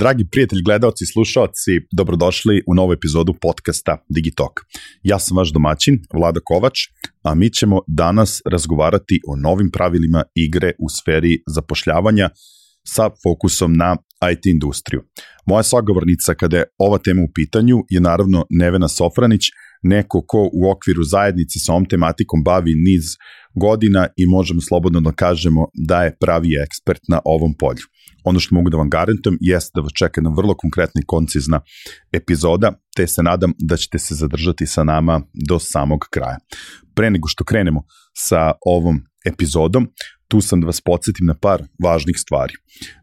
Dragi prijatelji, gledalci slušalci, dobrodošli u novu epizodu podcasta Digitalk. Ja sam vaš domaćin, Vlada Kovač, a mi ćemo danas razgovarati o novim pravilima igre u sferi zapošljavanja sa fokusom na IT industriju. Moja sagovornica kada je ova tema u pitanju je naravno Nevena Sofranić, neko ko u okviru zajednice sa ovom tematikom bavi niz godina i možemo slobodno da kažemo da je pravi ekspert na ovom polju. Ono što mogu da vam garantujem jeste da vas čeka na vrlo konkretna i koncizna epizoda, te se nadam da ćete se zadržati sa nama do samog kraja. Pre nego što krenemo sa ovom epizodom, tu sam da vas podsjetim na par važnih stvari.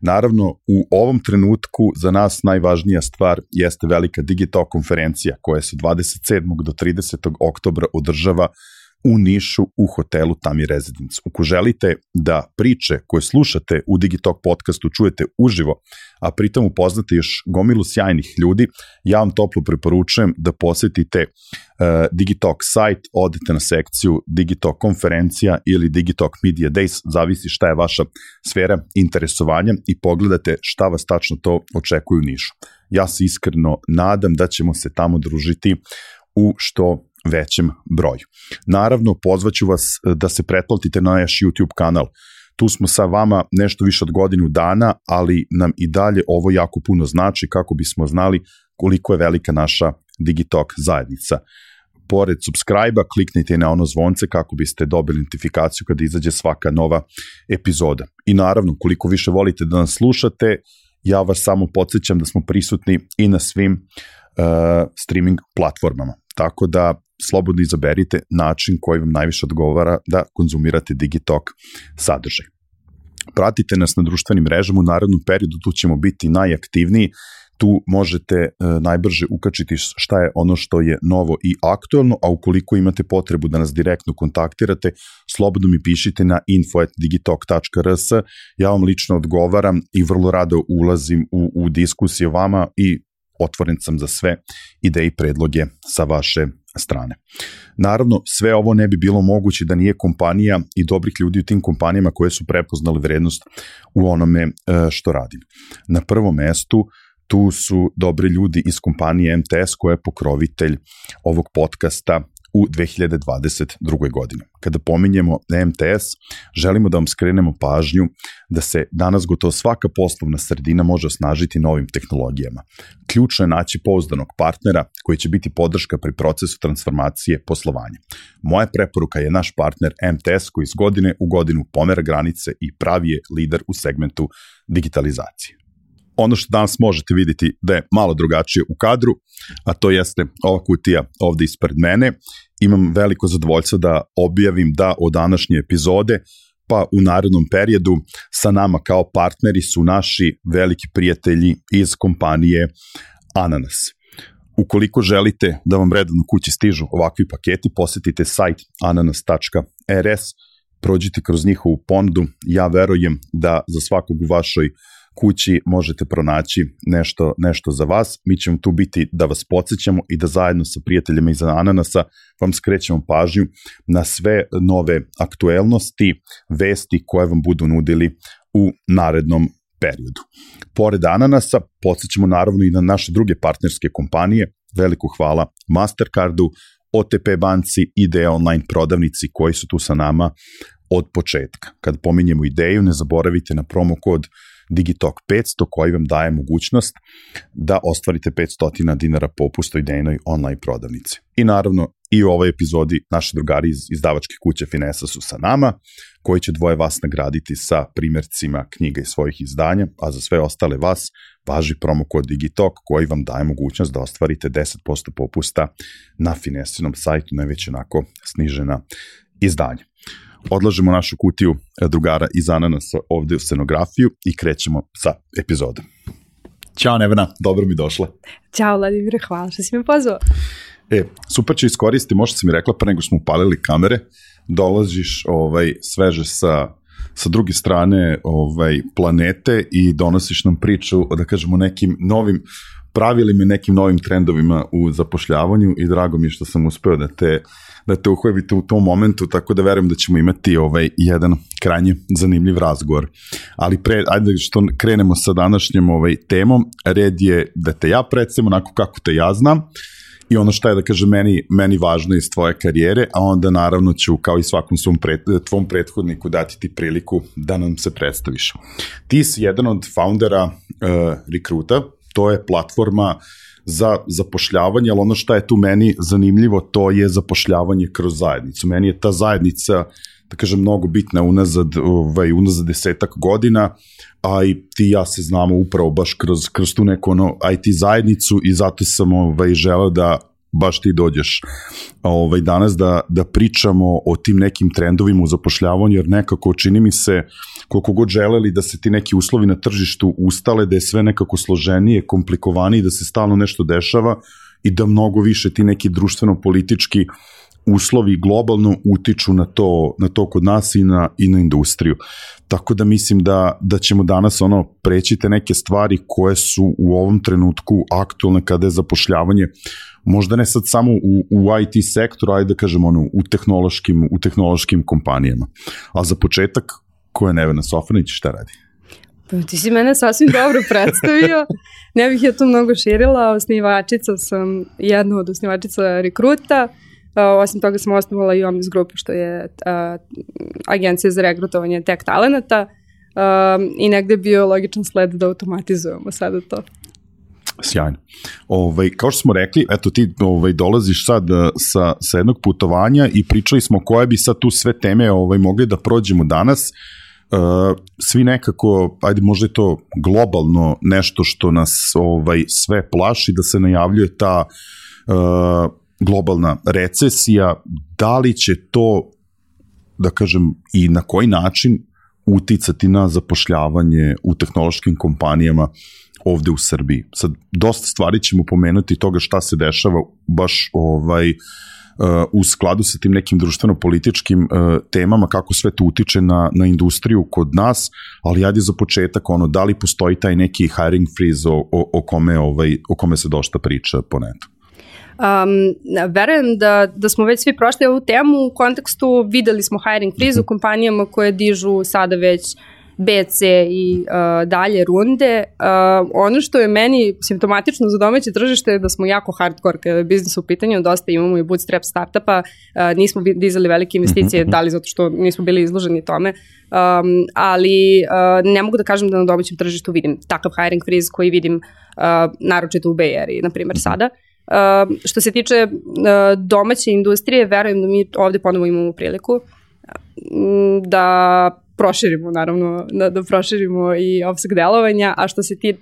Naravno, u ovom trenutku za nas najvažnija stvar jeste velika digital konferencija koja se 27. do 30. oktobra održava u Nišu u hotelu Tami Residence. Uko želite da priče koje slušate u Digitalk podcastu čujete uživo, a pritom upoznate još gomilu sjajnih ljudi, ja vam toplo preporučujem da posetite uh, Digitalk sajt, odete na sekciju Digitalk konferencija ili Digitalk Media Days, zavisi šta je vaša sfera interesovanja i pogledate šta vas tačno to očekuje u Nišu. Ja se iskreno nadam da ćemo se tamo družiti u što većem broju. Naravno, pozvaću vas e, da se pretplatite na naš YouTube kanal. Tu smo sa vama nešto više od godinu dana, ali nam i dalje ovo jako puno znači kako bismo znali koliko je velika naša Digitalk zajednica. Pored subscribe-a kliknite na ono zvonce kako biste dobili notifikaciju kada izađe svaka nova epizoda. I naravno, koliko više volite da nas slušate, ja vas samo podsjećam da smo prisutni i na svim uh, streaming platformama. Tako da slobodno izaberite način koji vam najviše odgovara da konzumirate Digitalk sadržaj. Pratite nas na društvenim mrežama, u narednom periodu tu ćemo biti najaktivniji, tu možete e, najbrže ukačiti šta je ono što je novo i aktuelno, a ukoliko imate potrebu da nas direktno kontaktirate, slobodno mi pišite na info.digitalk.rs, ja vam lično odgovaram i vrlo rado ulazim u, u diskusije vama i otvoren sam za sve ideje i predloge sa vaše strane. Naravno, sve ovo ne bi bilo moguće da nije kompanija i dobrih ljudi u tim kompanijama koje su prepoznali vrednost u onome e, što radim. Na prvom mestu tu su dobri ljudi iz kompanije MTS koja je pokrovitelj ovog podcasta u 2022. godini. Kada pominjemo MTS, želimo da vam skrenemo pažnju da se danas gotovo svaka poslovna sredina može osnažiti novim tehnologijama. Ključno je naći pouzdanog partnera koji će biti podrška pri procesu transformacije poslovanja. Moja preporuka je naš partner MTS koji iz godine u godinu pomera granice i pravi je lider u segmentu digitalizacije ono što danas možete vidjeti da je malo drugačije u kadru, a to jeste ova kutija ovde ispred mene. Imam veliko zadovoljstvo da objavim da od današnje epizode pa u narednom periodu sa nama kao partneri su naši veliki prijatelji iz kompanije Ananas. Ukoliko želite da vam redovno kući stižu ovakvi paketi, posetite sajt ananas.rs, prođite kroz njihovu ponudu, ja verujem da za svakog u vašoj kući možete pronaći nešto, nešto za vas. Mi ćemo tu biti da vas podsjećamo i da zajedno sa prijateljima iz Ananasa vam skrećemo pažnju na sve nove aktuelnosti, vesti koje vam budu nudili u narednom periodu. Pored Ananasa, podsjećamo naravno i na naše druge partnerske kompanije, veliko hvala Mastercardu, OTP banci Idea online prodavnici koji su tu sa nama od početka. Kad pominjemo ideju, ne zaboravite na promo kod Digitalk 500 koji vam daje mogućnost da ostvarite 500 dinara popusta idejnoj online prodavnici. I naravno, i u ovoj epizodi naši drugari iz izdavačke kuće Finesa su sa nama, koji će dvoje vas nagraditi sa primjercima knjiga iz svojih izdanja, a za sve ostale vas važi promo kod Digitalk koji vam daje mogućnost da ostvarite 10% popusta na Finesinom sajtu, najveć onako snižena izdanja odlažemo našu kutiju e, drugara iz Ananasa ovde u scenografiju i krećemo sa epizodom. Ćao Nevena, dobro mi došla. Ćao Vladimir, hvala što si me pozvao. E, super će iskoristiti, možda si mi rekla pre nego smo upalili kamere, dolaziš ovaj, sveže sa, sa druge strane ovaj, planete i donosiš nam priču, da kažemo, nekim novim pravilima i nekim novim trendovima u zapošljavanju i drago mi je što sam uspeo da te da te uhvebite u tom momentu, tako da verujem da ćemo imati ovaj jedan krajnje zanimljiv razgovor. Ali pre, ajde što krenemo sa današnjom ovaj temom, red je da te ja predstavim onako kako te ja znam, i ono što je da kaže meni, meni važno iz tvoje karijere, a onda naravno ću kao i svakom svom pred, tvom prethodniku dati ti priliku da nam se predstaviš. Ti si jedan od foundera uh, Recruita, to je platforma za zapošljavanje, ali ono što je tu meni zanimljivo, to je zapošljavanje kroz zajednicu. Meni je ta zajednica, da kažem, mnogo bitna unazad, ovaj, unazad desetak godina, a i ti ja se znamo upravo baš kroz, kroz tu neku ono, IT zajednicu i zato sam ovaj, želeo da baš ti dođeš ovaj, danas da, da pričamo o tim nekim trendovima u zapošljavanju, jer nekako čini mi se koliko god želeli da se ti neki uslovi na tržištu ustale, da je sve nekako složenije, komplikovanije, da se stalno nešto dešava i da mnogo više ti neki društveno-politički uslovi globalno utiču na to, na to kod nas i na, i na industriju. Tako da mislim da, da ćemo danas ono preći te neke stvari koje su u ovom trenutku aktualne kada je zapošljavanje možda ne sad samo u, u IT sektoru, ajde da kažemo ono, u tehnološkim, u tehnološkim kompanijama. A za početak, ko je Nevena Sofanić, šta radi? Pa ti si mene sasvim dobro predstavio. Ne bih ja tu mnogo širila. Osnivačica sam jedna od osnivačica rekruta. osim toga sam osnovala i Omnis grupu, što je a, agencija za regrutovanje tech talenata. Um, i negde je bio logičan sled da automatizujemo sada to. Sjajno. Ovaj, kao što smo rekli, eto ti ovaj, dolaziš sad eh, sa, sa jednog putovanja i pričali smo koje bi sad tu sve teme ovaj, mogli da prođemo danas. Uh, svi nekako, ajde možda je to globalno nešto što nas ovaj sve plaši, da se najavljuje ta uh, globalna recesija, da li će to, da kažem, i na koji način uticati na zapošljavanje u tehnološkim kompanijama ovde u Srbiji. Sad, dosta stvari ćemo pomenuti toga šta se dešava baš ovaj, uh, u skladu sa tim nekim društveno-političkim uh, temama, kako sve to utiče na, na industriju kod nas, ali ajde za početak, ono, da li postoji taj neki hiring freeze o, o, o, kome, ovaj, o kome se dosta priča po netu? Um, verujem da, da smo već svi prošli ovu temu u kontekstu, videli smo hiring freeze u mhm. kompanijama koje dižu sada već BC i uh, dalje runde. Uh, ono što je meni simptomatično za domaće tržište je da smo jako hardcore kada je biznis u pitanju, dosta imamo i bootstrap startupa, uh, nismo dizali velike investicije, mhm, mhm. da li zato što nismo bili izloženi tome, um, ali uh, ne mogu da kažem da na domaćem tržištu vidim takav hiring freeze koji vidim uh, naročito u Area, na primjer sada. Uh, što se tiče uh, domaće industrije, verujem da mi ovde ponovo imamo priliku da proširimo naravno, da, da proširimo i opseg delovanja, a što se ti,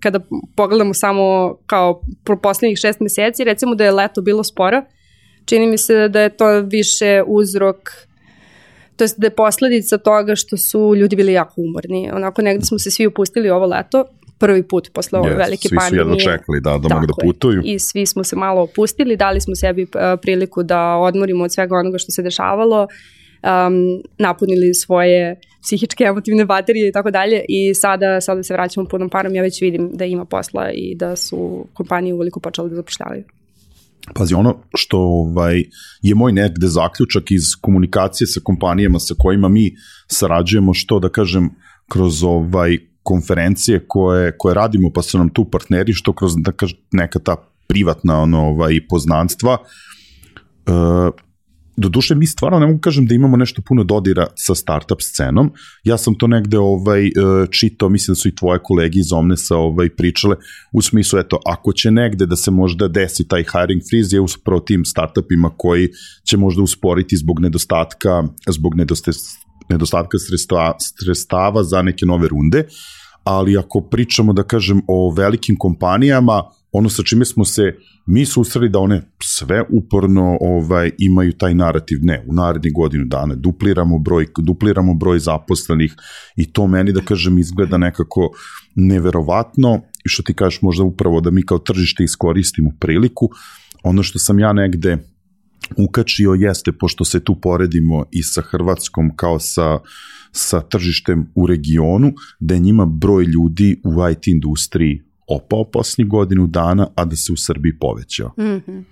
kada pogledamo samo kao pro poslednjih šest meseci, recimo da je leto bilo sporo, čini mi se da je to više uzrok to jest da je posledica toga što su ljudi bili jako umorni. Onako negde smo se svi upustili ovo leto, prvi put posle ove yes, velike svi pandemije. Svi su jedno čekali da, da mogu da putuju. I svi smo se malo opustili, dali smo sebi priliku da odmorimo od svega onoga što se dešavalo um, napunili svoje psihičke, emotivne baterije i tako dalje i sada, sada se vraćamo punom parom, ja već vidim da ima posla i da su kompanije uveliko počele da zapošljavaju. Pazi, ono što ovaj, je moj negde zaključak iz komunikacije sa kompanijama sa kojima mi sarađujemo, što da kažem, kroz ovaj konferencije koje, koje radimo, pa su nam tu partneri, što kroz da kažem, neka ta privatna ono, ovaj, poznanstva, uh, do duše mi stvarno ne mogu kažem da imamo nešto puno dodira sa startup scenom. Ja sam to negde ovaj e, čitao, mislim da su i tvoje kolege iz Omnesa ovaj pričale u smislu eto ako će negde da se možda desi taj hiring freeze je upravo tim startupima koji će možda usporiti zbog nedostatka zbog nedostatka sredstava, sredstava za neke nove runde ali ako pričamo da kažem o velikim kompanijama ono sa čime smo se mi susreli da one sve uporno ovaj imaju taj narativ ne u narednih godinu dana dupliramo broj dupliramo broj zaposlenih i to meni da kažem izgleda nekako neverovatno. I što ti kažeš možda upravo da mi kao tržište iskoristimo priliku. Ono što sam ja negde ukačio jeste, pošto se tu poredimo i sa Hrvatskom kao sa, sa tržištem u regionu, da je njima broj ljudi u IT industriji opao posljednjih godinu dana, a da se u Srbiji povećao. Mm -hmm.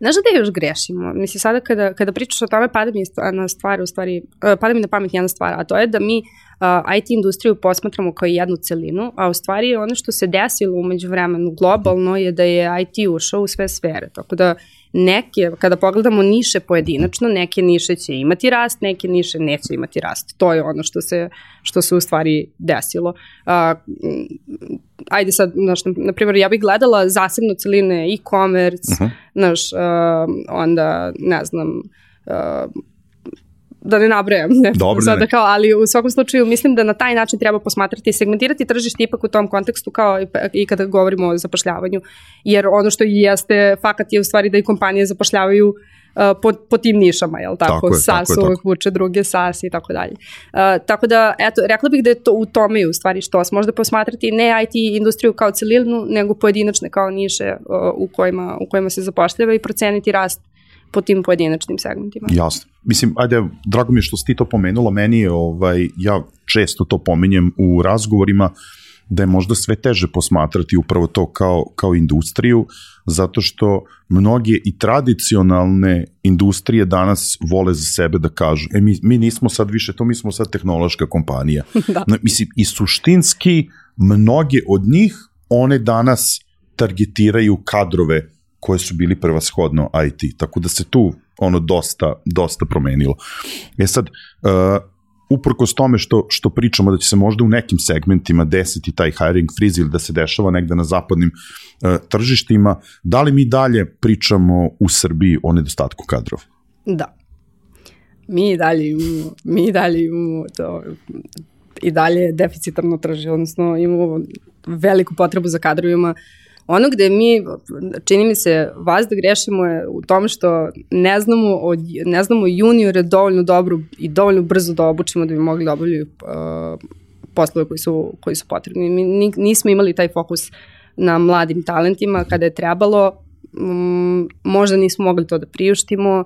Znaš da još grešimo? Mislim, sada kada, kada pričaš o tome, pada mi na stvar, u stvari, uh, pada mi na pamet jedna stvar, a to je da mi uh, IT industriju posmatramo kao jednu celinu, a u stvari ono što se desilo umeđu vremenu globalno je da je IT ušao u sve sfere, tako da neke, kada pogledamo niše pojedinačno, neke niše će imati rast, neke niše neće imati rast. To je ono što se, što se u stvari desilo. Uh, ajde sad, znaš, na primjer, ja bih gledala zasebno celine e-commerce, uh -huh. znaš, uh, onda, ne znam, da ne nabrajam, ne, Dobro, sada ne. kao, ali u svakom slučaju mislim da na taj način treba posmatrati i segmentirati tržište ipak u tom kontekstu kao i, i kada govorimo o zapošljavanju, jer ono što i jeste fakat je u stvari da i kompanije zapošljavaju Uh, po, po tim nišama, jel tako? tako je, SAS tako uvek vuče druge SAS i tako dalje. Uh, tako da, eto, rekla bih da je to u tome u stvari što se možda posmatrati ne IT industriju kao celinu, nego pojedinačne kao niše uh, u, kojima, u kojima se zapošljava i proceniti rast po tim pojedinačnim segmentima. Jasno. Mislim, ajde, drago mi je što si ti to pomenula, meni je, ovaj, ja često to pominjem u razgovorima, da je možda sve teže posmatrati upravo to kao, kao industriju, zato što mnoge i tradicionalne industrije danas vole za sebe da kažu, e mi, mi nismo sad više to, mi smo sad tehnološka kompanija. da. No, mislim, i suštinski mnoge od njih, one danas targetiraju kadrove koje su bili prvashodno IT, tako da se tu ono dosta, dosta promenilo. E sad, uh, uprkos tome što, što pričamo da će se možda u nekim segmentima desiti taj hiring freeze ili da se dešava negde na zapadnim uh, tržištima, da li mi dalje pričamo u Srbiji o nedostatku kadrova? Da. Mi dalje imamo, mi dalje imamo to, i dalje deficitarno tržište, odnosno imamo veliku potrebu za kadrovima uh, Ono gde mi, čini mi se, vas da grešimo je u tom što ne znamo, od, ne znamo juniore dovoljno dobro i dovoljno brzo da obučimo da bi mogli da obavljaju uh, poslove koji su, koji su potrebni. Mi nismo imali taj fokus na mladim talentima kada je trebalo, um, možda nismo mogli to da priuštimo,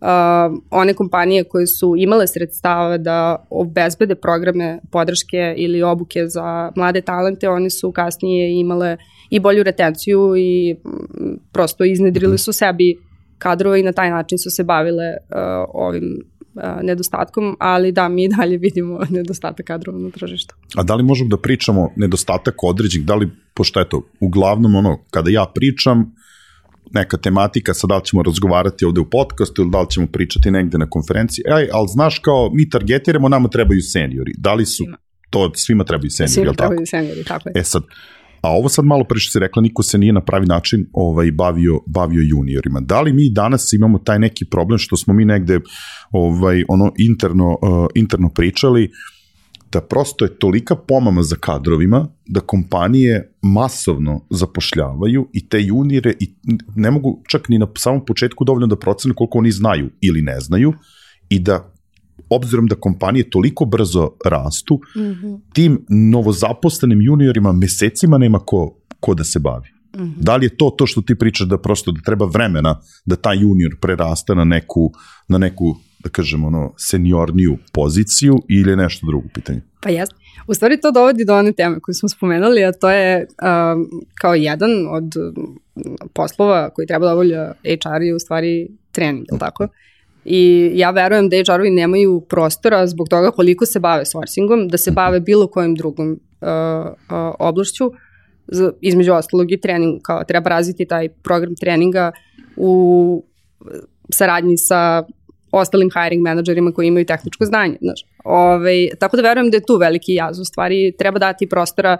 uh, one kompanije koje su imale sredstava da obezbede programe podrške ili obuke za mlade talente, one su kasnije imale i bolju retenciju i mm, prosto iznedrili su sebi kadrove i na taj način su se bavile uh, ovim uh, nedostatkom, ali da, mi dalje vidimo nedostatak kadrova na tržištu. A da li možemo da pričamo nedostatak određenih, da li, pošto eto, uglavnom ono, kada ja pričam, neka tematika, sad da li ćemo razgovarati ovde u podcastu ili da li ćemo pričati negde na konferenciji, aj, ali znaš kao, mi targetiramo, nama trebaju seniori. Da li su, to svima trebaju seniori, svima je li tako? Svima trebaju seniori, tako je. E sad, A ovo sad malo pre što si rekla, niko se nije na pravi način ovaj, bavio, bavio juniorima. Da li mi danas imamo taj neki problem što smo mi negde ovaj, ono interno, uh, interno pričali, da prosto je tolika pomama za kadrovima da kompanije masovno zapošljavaju i te junire i ne mogu čak ni na samom početku dovoljno da procene koliko oni znaju ili ne znaju i da obzirom da kompanije toliko brzo rastu, mm -hmm. tim novozaposlenim juniorima mesecima nema ko, ko da se bavi. Mm -hmm. Da li je to to što ti pričaš da prosto da treba vremena da taj junior prerasta na neku, na neku da kažemo, ono, seniorniju poziciju ili je nešto drugo pitanje? Pa jasno. U stvari to dovodi do one teme koju smo spomenuli, a to je um, kao jedan od poslova koji treba da obavlja HR je u stvari trening, je tako? I ja verujem da HR-ovi nemaju prostora zbog toga koliko se bave sourcingom, da se bave bilo kojim drugom uh, uh, oblašću, z, između ostalog i trening, kao treba razviti taj program treninga u saradnji sa ostalim hiring menadžerima koji imaju tehničko znanje. Znaš. Ove, ovaj, tako da verujem da je tu veliki jaz. U stvari treba dati prostora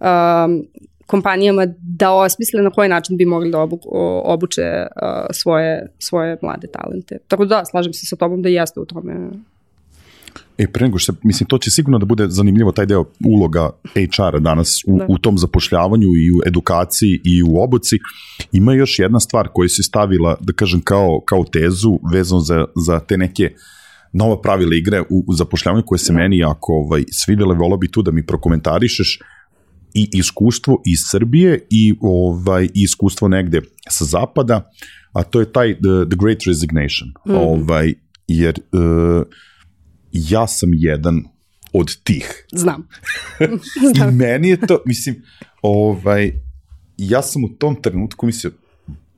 um, kompanijama da osmisle na koji način bi mogli da obu, obuče uh, svoje, svoje mlade talente. Tako da, slažem se sa tobom da jeste u tome E, pre nego što, mislim, to će sigurno da bude zanimljivo taj deo uloga HR-a danas u, da. u tom zapošljavanju i u edukaciji i u obuci. Ima još jedna stvar koju se stavila, da kažem, kao, kao tezu vezano za, za te neke nova pravila igre u, u zapošljavanju koje se da. meni jako ovaj, svidele, volao bi tu da mi prokomentarišeš i iskustvo iz Srbije i ovaj i iskustvo negde sa zapada, a to je taj The, the Great Resignation. Mm. Ovaj, jer uh, ja sam jedan od tih. Znam. I meni je to, mislim, ovaj, ja sam u tom trenutku mislio,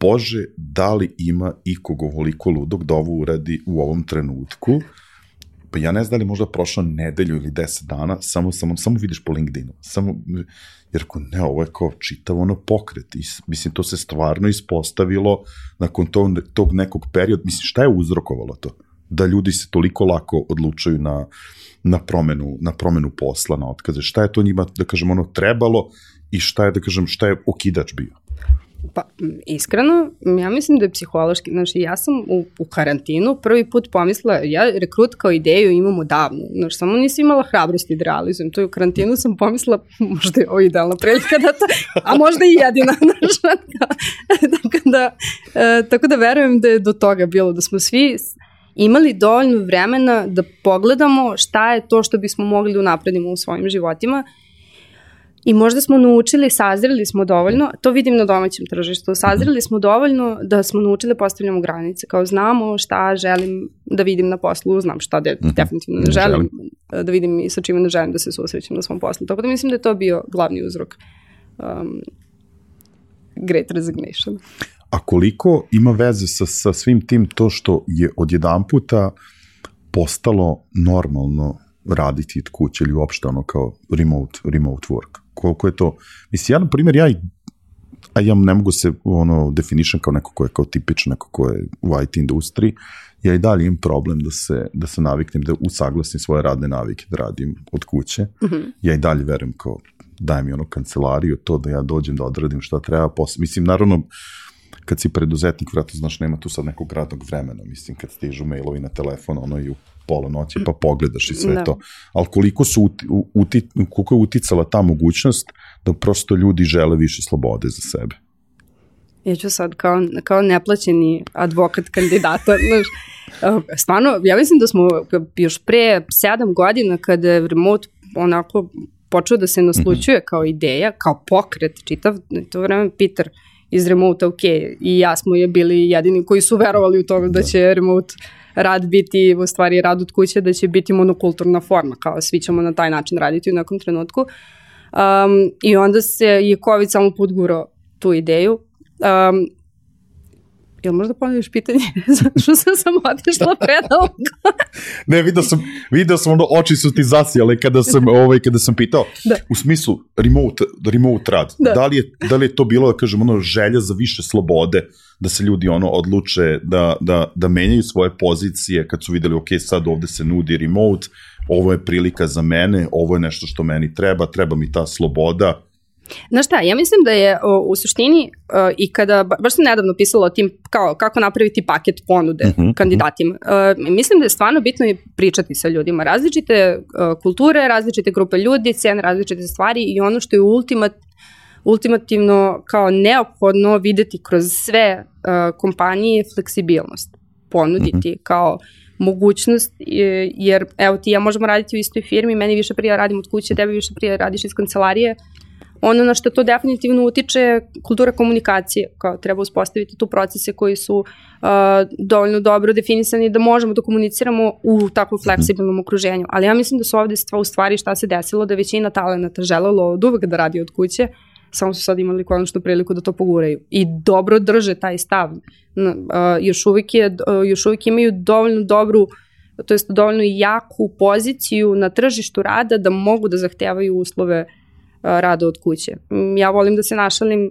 Bože, da li ima ikog ovoliko ludog da ovo uradi u ovom trenutku? Pa ja ne znam da li možda prošla nedelju ili deset dana, samo, samo, samo vidiš po LinkedInu. Samo, jer ko ne, ovo je kao čitav ono pokret. I, mislim, to se stvarno ispostavilo nakon tog, tog nekog perioda. Mislim, šta je uzrokovalo to? Da ljudi se toliko lako odlučuju na, na promenu, na promenu posla, na otkaze. Šta je to njima, da kažem, ono trebalo i šta je, da kažem, šta je okidač bio? Pa, iskreno, ja mislim da je psihološki, znači ja sam u, u karantinu prvi put pomislila, ja rekrut kao ideju imam odavno, znači samo nisam imala hrabrosti da realizujem, to je u karantinu sam pomislila, možda je ovo idealna prilika da to, a možda i jedina, znači, tako da, e, tako da verujem da je do toga bilo, da smo svi imali dovoljno vremena da pogledamo šta je to što bismo mogli da unapredimo u svojim životima I možda smo naučili, sazreli smo dovoljno, to vidim na domaćem tržištu, sazreli smo dovoljno da smo naučili da postavljamo granice, kao znamo šta želim da vidim na poslu, znam šta de, mhm. definitivno ne želim, želim da vidim i sa čime ne želim da se susrećem na svom poslu. Tako da mislim da je to bio glavni uzrok um, great resignation. A koliko ima veze sa, sa svim tim to što je odjedan puta postalo normalno raditi od kuće ili uopšte ono kao remote, remote work? Koliko je to, mislim, ja, na primjer, ja i a ja ne mogu se ono definišem kao neko ko je kao tipično, neko ko je u IT industriji, ja i dalje imam problem da se, da se naviknem, da usaglasim svoje radne navike, da radim od kuće. Mm -hmm. Ja i dalje verujem kao daj mi ono kancelariju, to da ja dođem da odradim šta treba, posle. mislim, naravno, kad si preduzetnik, vratno, znaš, nema tu sad nekog radnog vremena, mislim, kad stižu mailovi na telefon, ono i u pola noći pa pogledaš i sve da. to. Ali koliko, su uti, uti, koliko je uticala ta mogućnost da prosto ljudi žele više slobode za sebe? Ja ću sad kao, kao neplaćeni advokat kandidata, znaš, stvarno, ja mislim da smo još pre sedam godina kada je remote onako počeo da se naslučuje mm -hmm. kao ideja, kao pokret čitav, to vreme Peter iz remote ok i ja smo je bili jedini koji su verovali u toga da, da će remote rad biti, u stvari rad od kuće, da će biti monokulturna forma, kao svi ćemo na taj način raditi u nekom trenutku. Um, I onda se je COVID samo put gurao tu ideju. Um, Jel možda ponoviš pitanje? Zašto sam sam otišla predalgo? ne, video sam, video sam ono, oči su ti zasijale kada sam, ovaj, kada sam pitao. Da. U smislu, remote, remote rad. Da. da. li je, da li je to bilo, da kažem, ono, želja za više slobode, da se ljudi ono odluče da, da, da menjaju svoje pozicije kad su videli, ok, sad ovde se nudi remote, ovo je prilika za mene, ovo je nešto što meni treba, treba mi ta sloboda, Znaš šta, ja mislim da je o, u suštini o, i kada, baš sam nedavno pisala o tim kao, kako napraviti paket ponude uh mhm, -huh, mhm. kandidatima, o, mislim da je stvarno bitno i pričati sa ljudima. Različite o, kulture, različite grupe ljudi, cene različite stvari i ono što je ultimat, ultimativno kao neophodno videti kroz sve o, kompanije je fleksibilnost. Ponuditi uh mhm. -huh. kao mogućnost, jer evo ti ja možemo raditi u istoj firmi, meni više prije radim od kuće, tebi više prije radiš iz kancelarije, Ono na što to definitivno utiče je kultura komunikacije, kao treba uspostaviti tu procese koji su uh, dovoljno dobro definisani da možemo da komuniciramo u takvom fleksibilnom okruženju. Ali ja mislim da su ovde stva u stvari šta se desilo, da većina talenata želelo od uvek da radi od kuće, samo su sad imali konačnu priliku da to poguraju. I dobro drže taj stav. Uh, još, uvijek je, uh, još uvijek imaju dovoljno dobru to jest dovoljno jaku poziciju na tržištu rada da mogu da zahtevaju uslove uh, rada od kuće. Ja volim da se našalim,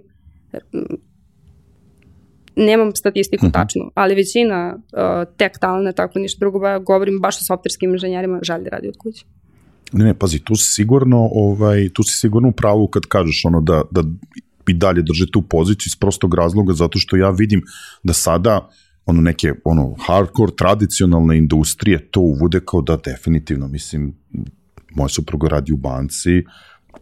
nemam statistiku uh mhm. -huh. tačnu, ali većina uh, tek talenta, tako ništa drugo, ba, govorim baš o softverskim inženjerima, da radi od kuće. Ne, ne, pazi, tu si sigurno, ovaj, tu si sigurno u pravu kad kažeš ono da, da i dalje drže tu poziciju iz prostog razloga zato što ja vidim da sada ono neke ono hardcore tradicionalne industrije to uvude kao da definitivno mislim moja supruga radi u banci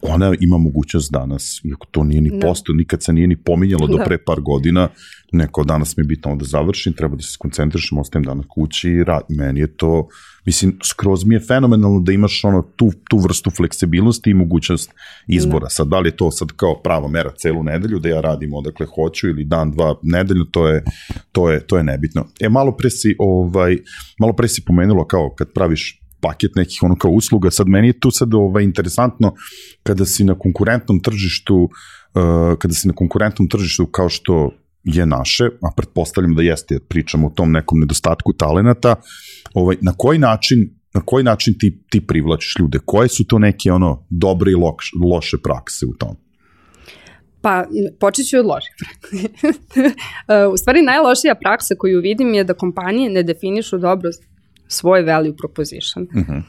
ona ima mogućnost danas, iako to nije ni da. posto, nikad se nije ni pominjalo da. do pre par godina, neko danas mi je bitno da završim, treba da se skoncentrišem, ostajem danas kući i rad. Meni je to, mislim, skroz mi je fenomenalno da imaš ono, tu, tu vrstu fleksibilnosti i mogućnost izbora. Da. Sad, da li je to sad kao prava mera celu nedelju, da ja radim odakle hoću ili dan, dva nedelju, to je, to je, to je nebitno. E, malo pre si, ovaj, malo pre si pomenulo kao kad praviš paket nekih ono kao usluga. Sad meni je tu sad ovaj, interesantno kada si na konkurentnom tržištu uh, kada si na konkurentnom tržištu kao što je naše, a pretpostavljam da jeste, jer pričamo o tom nekom nedostatku talenata, ovaj, na koji način na koji način ti, ti privlačiš ljude? Koje su to neke ono dobre i loš, loše prakse u tom? Pa, počet ću od loših u stvari, najlošija praksa koju vidim je da kompanije ne definišu dobro svoj value proposition. Uh mhm. -huh.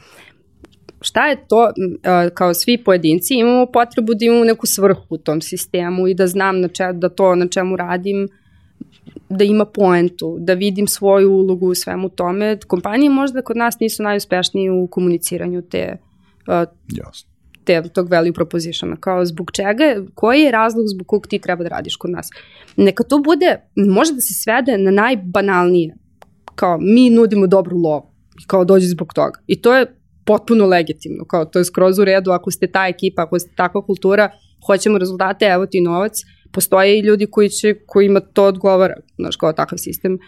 Šta je to, kao svi pojedinci, imamo potrebu da imamo neku svrhu u tom sistemu i da znam na če, da to na čemu radim da ima poentu, da vidim svoju ulogu u svemu tome. Kompanije možda kod nas nisu najuspešnije u komuniciranju te uh, Jasno te, tog value propositiona, kao zbog čega, koji je razlog zbog kog ti treba da radiš kod nas. Neka to bude, može da se svede na najbanalnije, kao mi nudimo dobru lovu kao dođi zbog toga. I to je potpuno legitimno, kao to je skroz u redu ako ste ta ekipa, ako ste takva kultura, hoćemo rezultate, evo ti novac, postoje i ljudi koji će, koji ima to odgovara, znaš, kao takav sistem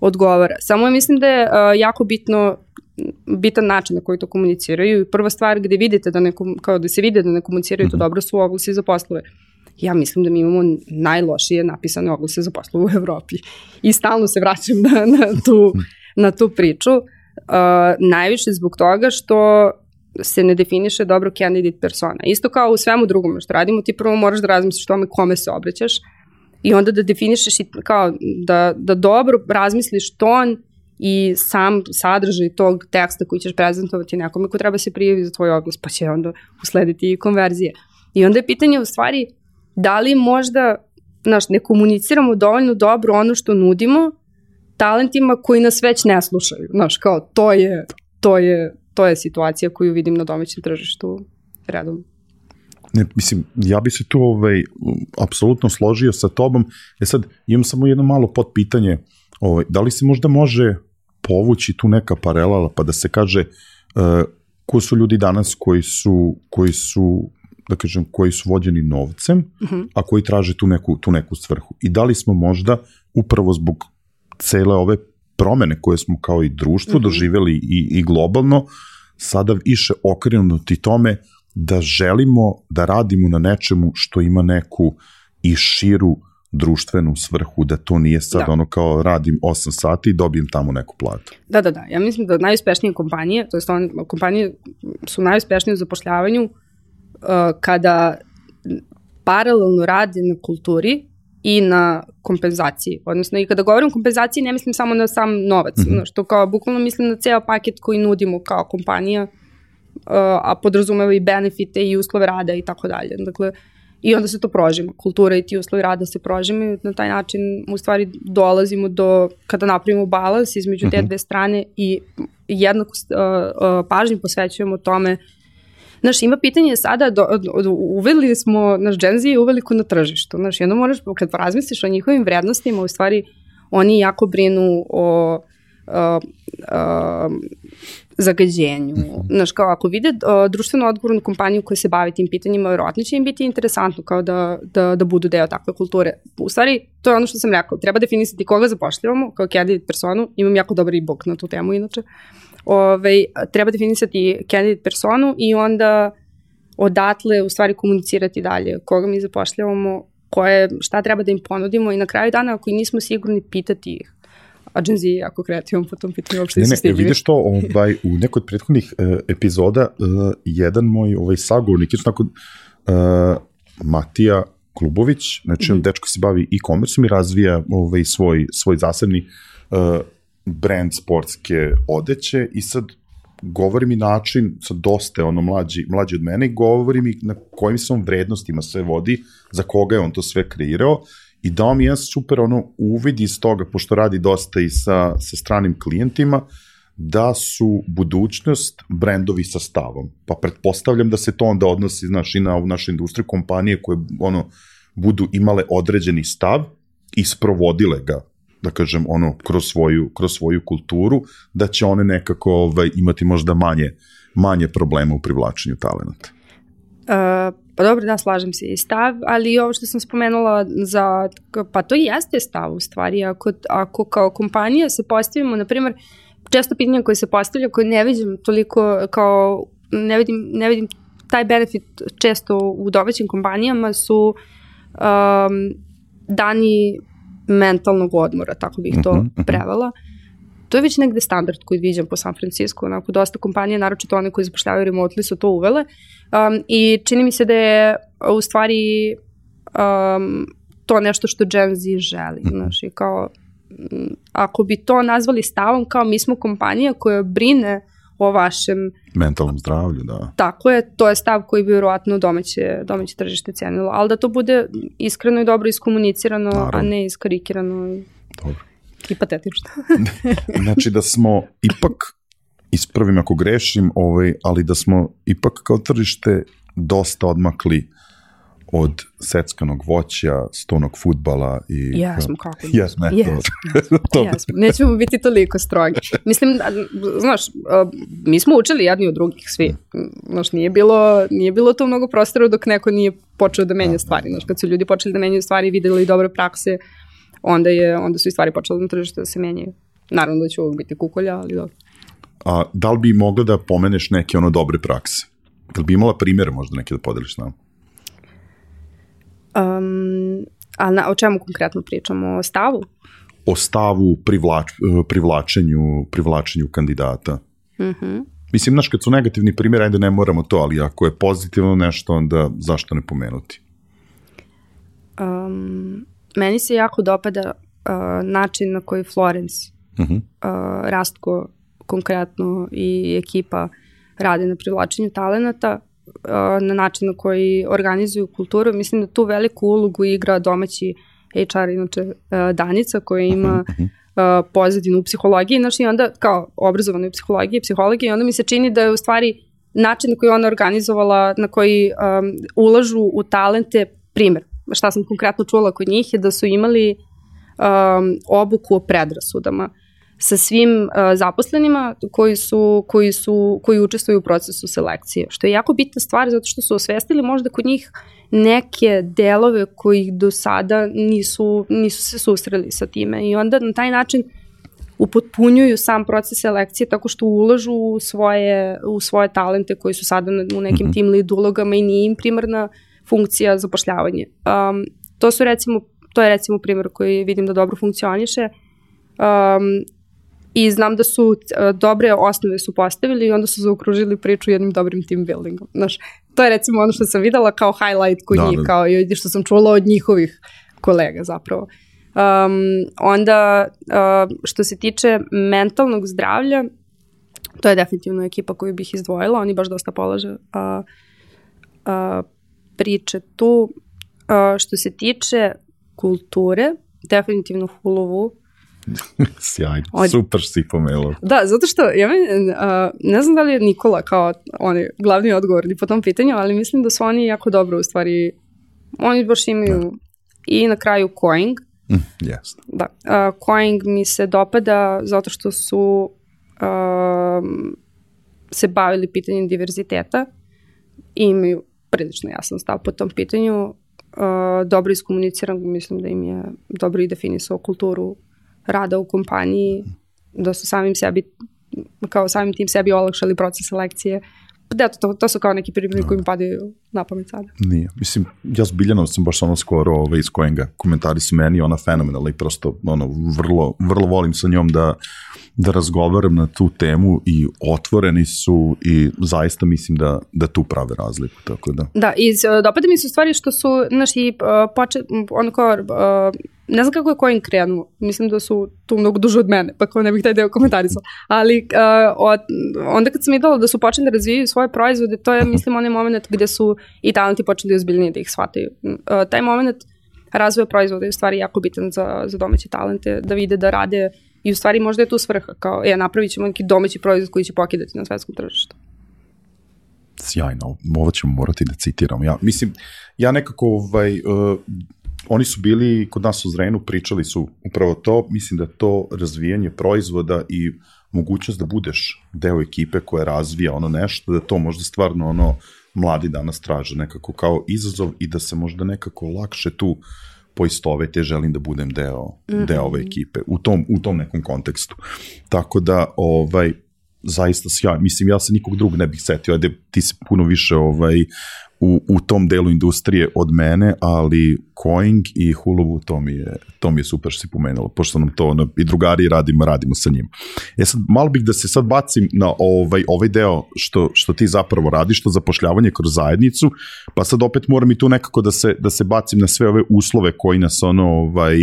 odgovara. Samo mislim da je uh, jako bitno bitan način na koji to komuniciraju i prva stvar gde vidite da, neko, kao da se vide da ne komuniciraju to mhm. dobro su oglasi za poslove. Ja mislim da mi imamo najlošije napisane oglase za poslove u Evropi i stalno se vraćam na, na, tu, na tu priču. Uh, najviše zbog toga što se ne definiše dobro candidate persona. Isto kao u svemu drugome što radimo, ti prvo moraš da razmisliš tome kome se obraćaš i onda da definišeš i kao da, da dobro razmisliš ton i sam sadržaj tog teksta koji ćeš prezentovati nekome ko treba se prijavi za tvoj oglas, pa će onda uslediti i konverzije. I onda je pitanje u stvari da li možda znaš, ne komuniciramo dovoljno dobro ono što nudimo talentima koji nas već ne slušaju. Znaš, kao to je, to je, to je situacija koju vidim na domaćem tržištu redom. Ne, mislim, ja bi se tu ovaj, apsolutno složio sa tobom. E sad, imam samo jedno malo potpitanje. Ovaj, da li se možda može povući tu neka paralela pa da se kaže uh, ko su ljudi danas koji su, koji su da kažem, koji su vođeni novcem, uh mhm. -huh. a koji traže tu neku, tu neku svrhu. I da li smo možda upravo zbog cele ove promene koje smo kao i društvo mhm. -huh. doživeli i, i globalno, sada više okrenuti tome da želimo da radimo na nečemu što ima neku i širu društvenu svrhu, da to nije sad da. ono kao radim 8 sati i dobijem tamo neku platu. Da, da, da. Ja mislim da najuspešnije kompanije, to je kompanije su najuspešnije u zapošljavanju uh, kada paralelno rade na kulturi i na kompenzaciji. Odnosno, i kada govorim o kompenzaciji, ne mislim samo na sam novac, mm -hmm. što kao bukvalno mislim na ceo paket koji nudimo kao kompanija, uh, a podrazumeva i benefite i uslove rada i tako dalje. Dakle, uh, I onda se to prožima. Kultura i ti uslovi rada se prožima i na taj način u stvari dolazimo do, kada napravimo balans između te mhm. dve strane i jednako uh, uh, pažnju posvećujemo tome Znaš, ima pitanje sada, do, do, uveli smo, naš Gen Z je uveliko na tržištu. Znaš, jedno moraš, kad razmisliš o njihovim vrednostima, u stvari oni jako brinu o uh, uh, zagađenju. Znaš, kao ako vide uh, društveno odgovornu kompaniju koja se bavi tim pitanjima, verovatno će im biti interesantno kao da, da, da budu deo takve kulture. U stvari, to je ono što sam rekao, treba definisati koga zapošljavamo kao candidate personu, imam jako dobar e-book na tu temu inače. Ove, treba definisati candidate personu i onda odatle u stvari komunicirati dalje koga mi zapošljavamo, koje, šta treba da im ponudimo i na kraju dana ako i nismo sigurni pitati ih a Gen Z jako kreativan po tom pitanju, uopšte ne, ne, vidiš to, ovaj, u nekoj od prethodnih uh, epizoda, uh, jedan moj ovaj, sagovornik, je tako, uh, Matija Klubović, znači mm -hmm. dečko se bavi e-commerce i razvija ovaj, svoj, svoj zasebni uh, brand sportske odeće i sad govori mi način, sad dosta je ono mlađi, mlađi od mene, govori mi na kojim se on vrednostima sve vodi, za koga je on to sve kreirao i dao mi jedan super ono uvid iz toga, pošto radi dosta i sa, sa stranim klijentima, da su budućnost brendovi sa stavom. Pa pretpostavljam da se to onda odnosi, znaš, i na našu industriju kompanije koje, ono, budu imale određeni stav i sprovodile ga da kažem, ono, kroz svoju, kroz svoju kulturu, da će one nekako ovaj, imati možda manje, manje problema u privlačenju talenata. Uh, Pa dobro, da, slažem se i stav, ali i ovo što sam spomenula za, pa to i jeste stav u stvari, ako, ako kao kompanija se postavimo, na primjer, često pitanja koje se postavlja, koje ne vidim toliko kao, ne vidim, ne vidim taj benefit često u domaćim kompanijama su um, dani mentalnog odmora, tako bih to Mhm, mhm. prevela. To je već negde standard koji viđam po San Francisco, onako dosta kompanije, naročito one koje zapošljavaju remotely su to uvele um, i čini mi se da je u stvari um, to nešto što Gen Z želi, znaš, i kao ako bi to nazvali stavom kao mi smo kompanija koja brine o vašem Mentalnom zdravlju, da. Tako je, to je stav koji bi vjerovatno domaće, domaće tržište cenilo, ali da to bude iskreno i dobro iskomunicirano, a Naravno. ne iskarikirano i, Dobro. i patetično. Znači da smo ipak, ispravim ako grešim, ovaj, ali da smo ipak kao tržište dosta odmakli od seckanog voća, stonog futbala i... Jesmo, kako ne. Jes, ne, Jesmo, dobro. Dobro. Jesmo. Nećemo biti toliko strogi. Mislim, da, znaš, mi smo učili jedni od drugih svi. Znaš, nije bilo, nije bilo to mnogo prostora dok neko nije počeo da menja stvari. Znaš, kad su ljudi počeli da menjaju stvari i videli dobre prakse, onda, je, onda su i stvari počele na tržištu da se menjaju. Naravno da će uvijek biti kukolja, ali dobro. A da li bi mogla da pomeneš neke ono dobre prakse? Da li bi imala primjere možda neke da podeliš s nama? Um, a na, o čemu konkretno pričamo? O stavu? O stavu, privlač, eh, privlačenju, privlačenju kandidata. Mhm. Mislim, znaš, kad su negativni primjeri, ajde ne moramo to, ali ako je pozitivno nešto, onda zašto ne pomenuti? Um, meni se jako dopada uh, način na koji Florence, Mhm. uh, Rastko konkretno i ekipa rade na privlačenju talenata, uh, na način na koji organizuju kulturu. Mislim da tu veliku ulogu igra domaći HR, inače uh, Danica koja ima Mhm, uh, pozadinu u psihologiji, znači i onda kao obrazovana u psihologiji psihologiji, i onda mi se čini da je u stvari način na koji ona organizovala, na koji um, ulažu u talente, primer, šta sam konkretno čula kod njih je da su imali um, obuku o predrasudama sa svim uh, zaposlenima koji su, koji su koji učestvuju u procesu selekcije, što je jako bitna stvar zato što su osvestili možda kod njih neke delove koji do sada nisu, nisu se susreli sa time i onda na taj način upotpunjuju sam proces selekcije tako što ulažu u svoje, u svoje talente koji su sada u nekim tim lead ulogama i nije im primarna funkcija zapošljavanje. Um, to su recimo, to je recimo primjer koji vidim da dobro funkcioniše um, i znam da su uh, dobre osnove su postavili i onda su zaokružili priču jednim dobrim team buildingom. Znaš, to je recimo ono što sam videla kao highlight kod Da, njih, da. kao i što sam čula od njihovih kolega zapravo. Um, onda, uh, što se tiče mentalnog zdravlja, to je definitivno ekipa koju bih izdvojila, oni baš dosta polaže uh, uh, priče tu. Uh, što se tiče kulture, definitivno Hulovu, Sjajno, Od- super si pomenula. Da, zato što ja meni, uh, ne znam da li je Nikola kao oni glavni odgovorni po tom pitanju, ali mislim da su oni jako dobro u stvari, oni baš imaju i na kraju Coing, Mm, Jeste. da, uh, Coing mi se dopada zato što su um, se bavili pitanjem diverziteta i imaju prilično jasan stav po tom pitanju, uh, dobro iskomuniciran, mislim da im je dobro i definisao kulturu rada u kompaniji, da su samim sebi, kao samim tim sebi olakšali proces selekcije. Pa Da, to, to su kao neki primjeri koji mi padaju na pamet sada. Nije. Mislim, ja s Biljanom sam baš ono skoro ovaj, iz Koenga. Komentari su meni ona fenomenalna i prosto ono, vrlo, vrlo volim sa njom da, da razgovaram na tu temu i otvoreni su i zaista mislim da, da tu prave razliku. Tako da, Da, i dopada mi se u stvari što su, znaš, i uh, poče, ono kao, uh, ne znam kako je Coin krenuo, mislim da su tu mnogo duže od mene, pa kao ne bih taj deo komentarisala, ali uh, od, onda kad sam videla da su počeli da razvijaju svoje proizvode, to je, mislim, onaj moment gde su i talenti počeli ozbiljnije da ih shvataju. Uh, taj moment razvoja proizvoda je u stvari jako bitan za, za domaće talente, da vide da rade i u stvari možda je tu svrha, kao, e, napravit ćemo neki domaći proizvod koji će pokidati na svetskom tržištu. sjajno, ovo ćemo morati da citiramo. Ja, mislim, ja nekako, ovaj, uh, oni su bili kod nas u Zrenu, pričali su upravo to, mislim da to razvijanje proizvoda i mogućnost da budeš deo ekipe koja razvija ono nešto, da to možda stvarno ono mladi danas traže nekako kao izazov i da se možda nekako lakše tu poistovete, želim da budem deo, deo ove ekipe u tom, u tom nekom kontekstu. Tako da, ovaj, zaista sjaj. Mislim, ja se nikog drugog ne bih setio, ajde, ti si puno više ovaj, u, u tom delu industrije od mene, ali Coing i Hulovu, to mi je, to mi je super što si pomenula, pošto nam to ono, i drugari radimo, radimo sa njim. E sad, malo bih da se sad bacim na ovaj, ovaj deo što, što ti zapravo radiš, to zapošljavanje kroz zajednicu, pa sad opet moram i tu nekako da se, da se bacim na sve ove uslove koji nas ono, ovaj,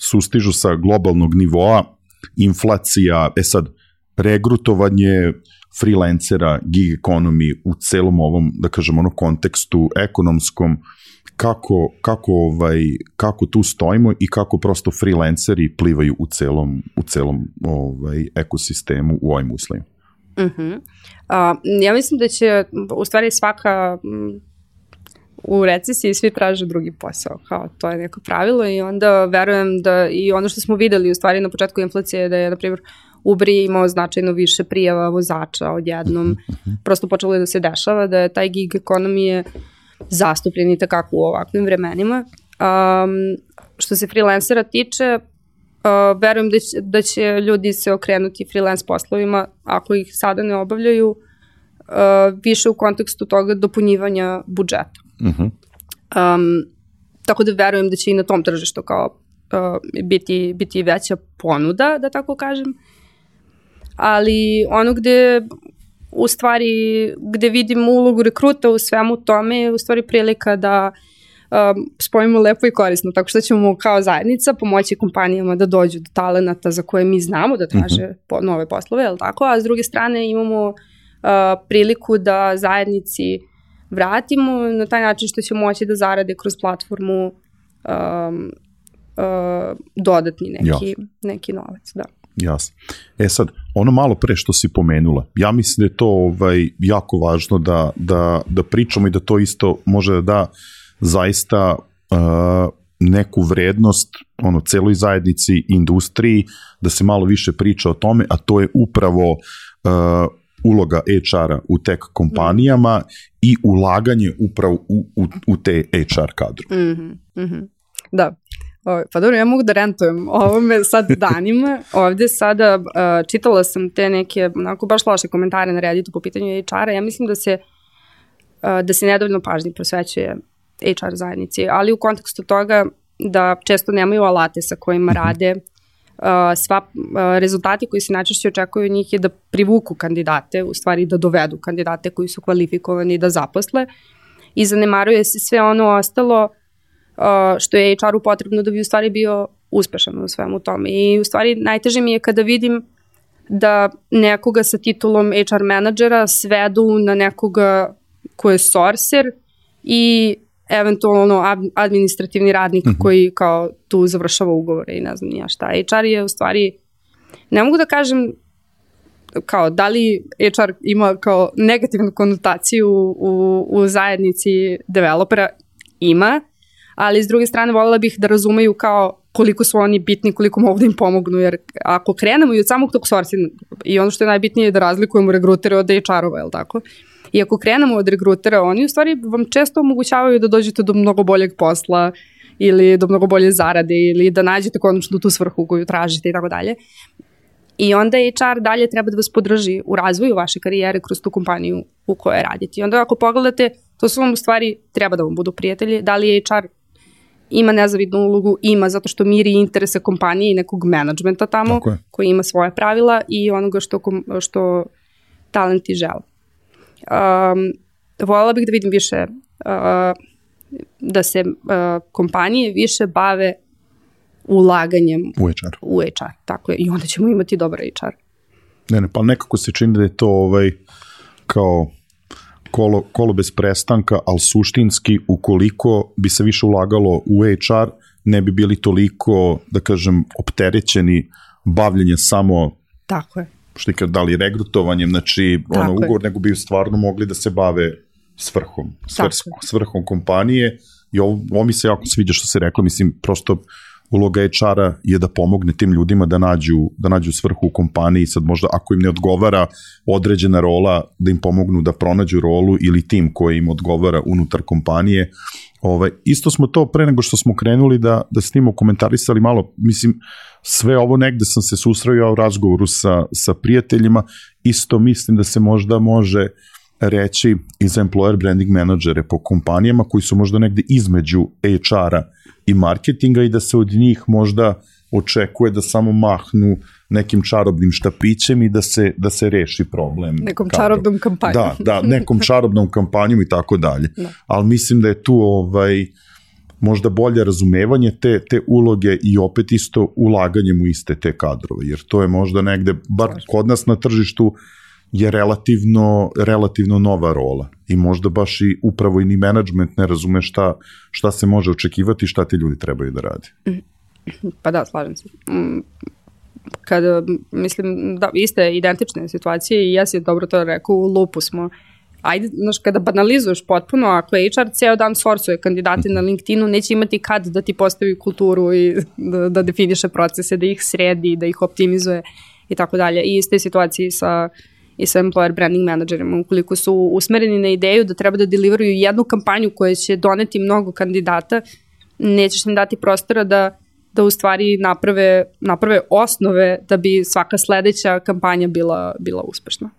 sustižu sa globalnog nivoa, inflacija, e sad, regrutovanje, freelancera, gig economy u celom ovom, da kažem, ono kontekstu ekonomskom, kako, kako, ovaj, kako tu stojimo i kako prosto freelanceri plivaju u celom, u celom ovaj, ekosistemu u ovim uslovima. Uh -huh. uh, ja mislim da će u stvari svaka u recesiji svi traže drugi posao, kao to je neko pravilo i onda verujem da i ono što smo videli u stvari na početku inflacije da je, na primjer, Uber je imao značajno više prijava vozača odjednom. Mhm. Prosto počelo je da se dešava da je taj gig ekonomije zastupljen i takako u ovakvim vremenima. Um, što se freelancera tiče, uh, verujem da će, da će ljudi se okrenuti freelance poslovima ako ih sada ne obavljaju uh, više u kontekstu toga dopunjivanja budžeta. Uh -huh. um, tako da verujem da će i na tom tržištu kao uh, biti, biti veća ponuda, da tako kažem ali ono gde u stvari gde vidim ulogu rekruta u svemu tome je u stvari prilika da um, spojimo lepo i korisno, tako što ćemo kao zajednica pomoći kompanijama da dođu do talenata za koje mi znamo da traže uh mhm. -huh. po, nove poslove, je tako? A s druge strane imamo uh, priliku da zajednici vratimo na taj način što će moći da zarade kroz platformu um, uh, dodatni neki, ja. neki novac, da. Jasno. E sad, ono malo pre što si pomenula, ja mislim da je to ovaj, jako važno da, da, da pričamo i da to isto može da da zaista uh, neku vrednost ono celoj zajednici, industriji, da se malo više priča o tome, a to je upravo uh, uloga HR-a u tech kompanijama i ulaganje upravo u, u, u te HR kadru. Mm -hmm, mm -hmm. Da, Ovaj, pa dobro, ja mogu da rentujem. Ovo me sad danima. Ovde sada uh, čitala sam te neke onako baš loše komentare na Redditu po pitanju HR-a. Ja mislim da se uh, da se nedovoljno pažnje posvećuje HR zajednici, ali u kontekstu toga da često nemaju alate sa kojima mhm. rade Uh, sva uh, rezultati koji se najčešće očekuju od njih je da privuku kandidate, u stvari da dovedu kandidate koji su kvalifikovani da zaposle i zanemaruje se sve ono ostalo što je HR-u potrebno da bi u stvari bio uspešan u svemu tome. I u stvari najteže mi je kada vidim da nekoga sa titulom HR menadžera svedu na nekoga ko je sorcer i eventualno administrativni radnik uh mhm. -huh. koji kao tu završava ugovore i ne znam nija šta. HR je u stvari, ne mogu da kažem kao da li HR ima kao negativnu konotaciju u, u zajednici developera, ima, ali s druge strane voljela bih da razumeju kao koliko su oni bitni, koliko mogu da im pomognu, jer ako krenemo i od samog tog sourcinga, i ono što je najbitnije je da razlikujemo regrutere od HR-ova, je tako? I ako krenemo od regrutera, oni u stvari vam često omogućavaju da dođete do mnogo boljeg posla, ili do mnogo bolje zarade ili da nađete konačno tu svrhu koju tražite i tako dalje. I onda HR dalje treba da vas podrži u razvoju vaše karijere kroz tu kompaniju u kojoj radite. I onda ako pogledate, to su vam u stvari, treba da vam budu prijatelji, da li je HR ima nezavidnu ulogu, ima zato što miri interese kompanije i nekog menadžmenta tamo, koji ima svoje pravila i onoga što, što talenti žele. Um, voljela bih da vidim više uh, da se uh, kompanije više bave ulaganjem u HR. U HR, tako je. I onda ćemo imati dobar HR. Ne, ne, pa nekako se čini da je to ovaj, kao kolo, kolo bez prestanka, ali suštinski ukoliko bi se više ulagalo u HR, ne bi bili toliko, da kažem, opterećeni bavljenje samo Tako je. što je da li regrutovanjem, znači ono, ugovor, nego bi stvarno mogli da se bave svrhom, svr, svrhom kompanije. I ovo, ovo mi se jako sviđa što se rekla, mislim, prosto uloga HR-a je da pomogne tim ljudima da nađu, da nađu svrhu u kompaniji, sad možda ako im ne odgovara određena rola, da im pomognu da pronađu rolu ili tim koji im odgovara unutar kompanije. Ovaj, isto smo to pre nego što smo krenuli da, da snimo komentarisali malo, mislim, sve ovo negde sam se susreo u razgovoru sa, sa prijateljima, isto mislim da se možda može reći i za employer branding menadžere po kompanijama koji su možda negde između HR-a i marketinga i da se od njih možda očekuje da samo mahnu nekim čarobnim štapićem i da se, da se reši problem. Nekom kadro. čarobnom kampanjom. Da, da, nekom čarobnom kampanjom i tako dalje. Da. Ali mislim da je tu ovaj, možda bolje razumevanje te, te uloge i opet isto ulaganjem u iste te kadrove, jer to je možda negde, bar kod nas na tržištu, je relativno, relativno nova rola i možda baš i upravo i ni management ne razume šta, šta se može očekivati, šta ti ljudi trebaju da rade. Pa da, slažem se. Mm, kada, mislim, da, iste identične situacije i ja si dobro to rekao, u lupu smo ajde, znaš, kada banalizuješ potpuno, ako je HR ceo dan sorsuje kandidate na LinkedInu, neće imati kad da ti postavi kulturu i da, da definiše procese, da ih sredi, da ih optimizuje i tako dalje. I iste situacije sa i sa employer branding menadžerima, ukoliko su usmereni na ideju da treba da deliveruju jednu kampanju koja će doneti mnogo kandidata, nećeš im dati prostora da da u stvari naprave, naprave osnove da bi svaka sledeća kampanja bila, bila uspešna.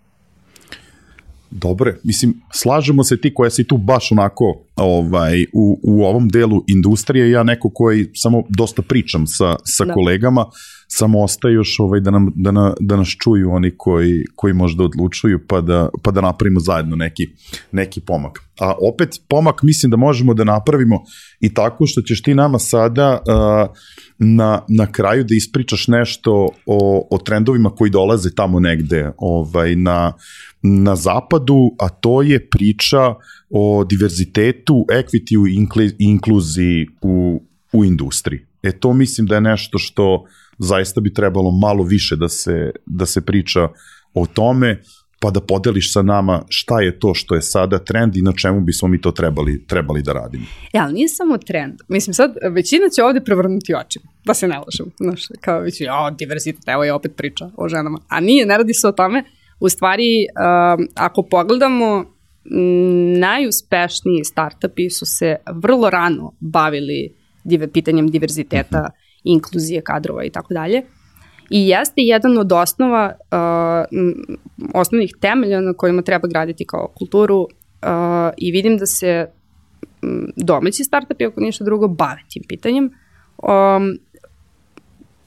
Dobre, mislim, slažemo se ti koja si tu baš onako ovaj, u, u ovom delu industrije, ja neko koji samo dosta pričam sa, sa da. kolegama, samo ostaje još ovaj, da, nam, da, na, da nas čuju oni koji, koji možda odlučuju pa da, pa da napravimo zajedno neki, neki pomak. A opet pomak mislim da možemo da napravimo i tako što ćeš ti nama sada uh, na, na kraju da ispričaš nešto o, o trendovima koji dolaze tamo negde ovaj, na, na zapadu, a to je priča o diverzitetu, equity i inkluziji u, u industriji. E to mislim da je nešto što zaista bi trebalo malo više da se, da se priča o tome, pa da podeliš sa nama šta je to što je sada trend i na čemu bismo mi to trebali, trebali da radimo. Ja, ali nije samo trend. Mislim, sad većina će ovde prevrnuti očima, da se ne lažem. Znaš, kao već, o, diversitet, evo je opet priča o ženama. A nije, ne radi se o tome. U stvari, um, ako pogledamo, najuspešniji startupi su se vrlo rano bavili dive, pitanjem diverziteta, mm -hmm. Inkluzije kadrova i tako dalje. I jeste jedan od osnova, uh, osnovnih temelja na kojima treba graditi kao kulturu uh, i vidim da se domaći startupi, ako ništa drugo, bave tim pitanjem. Um,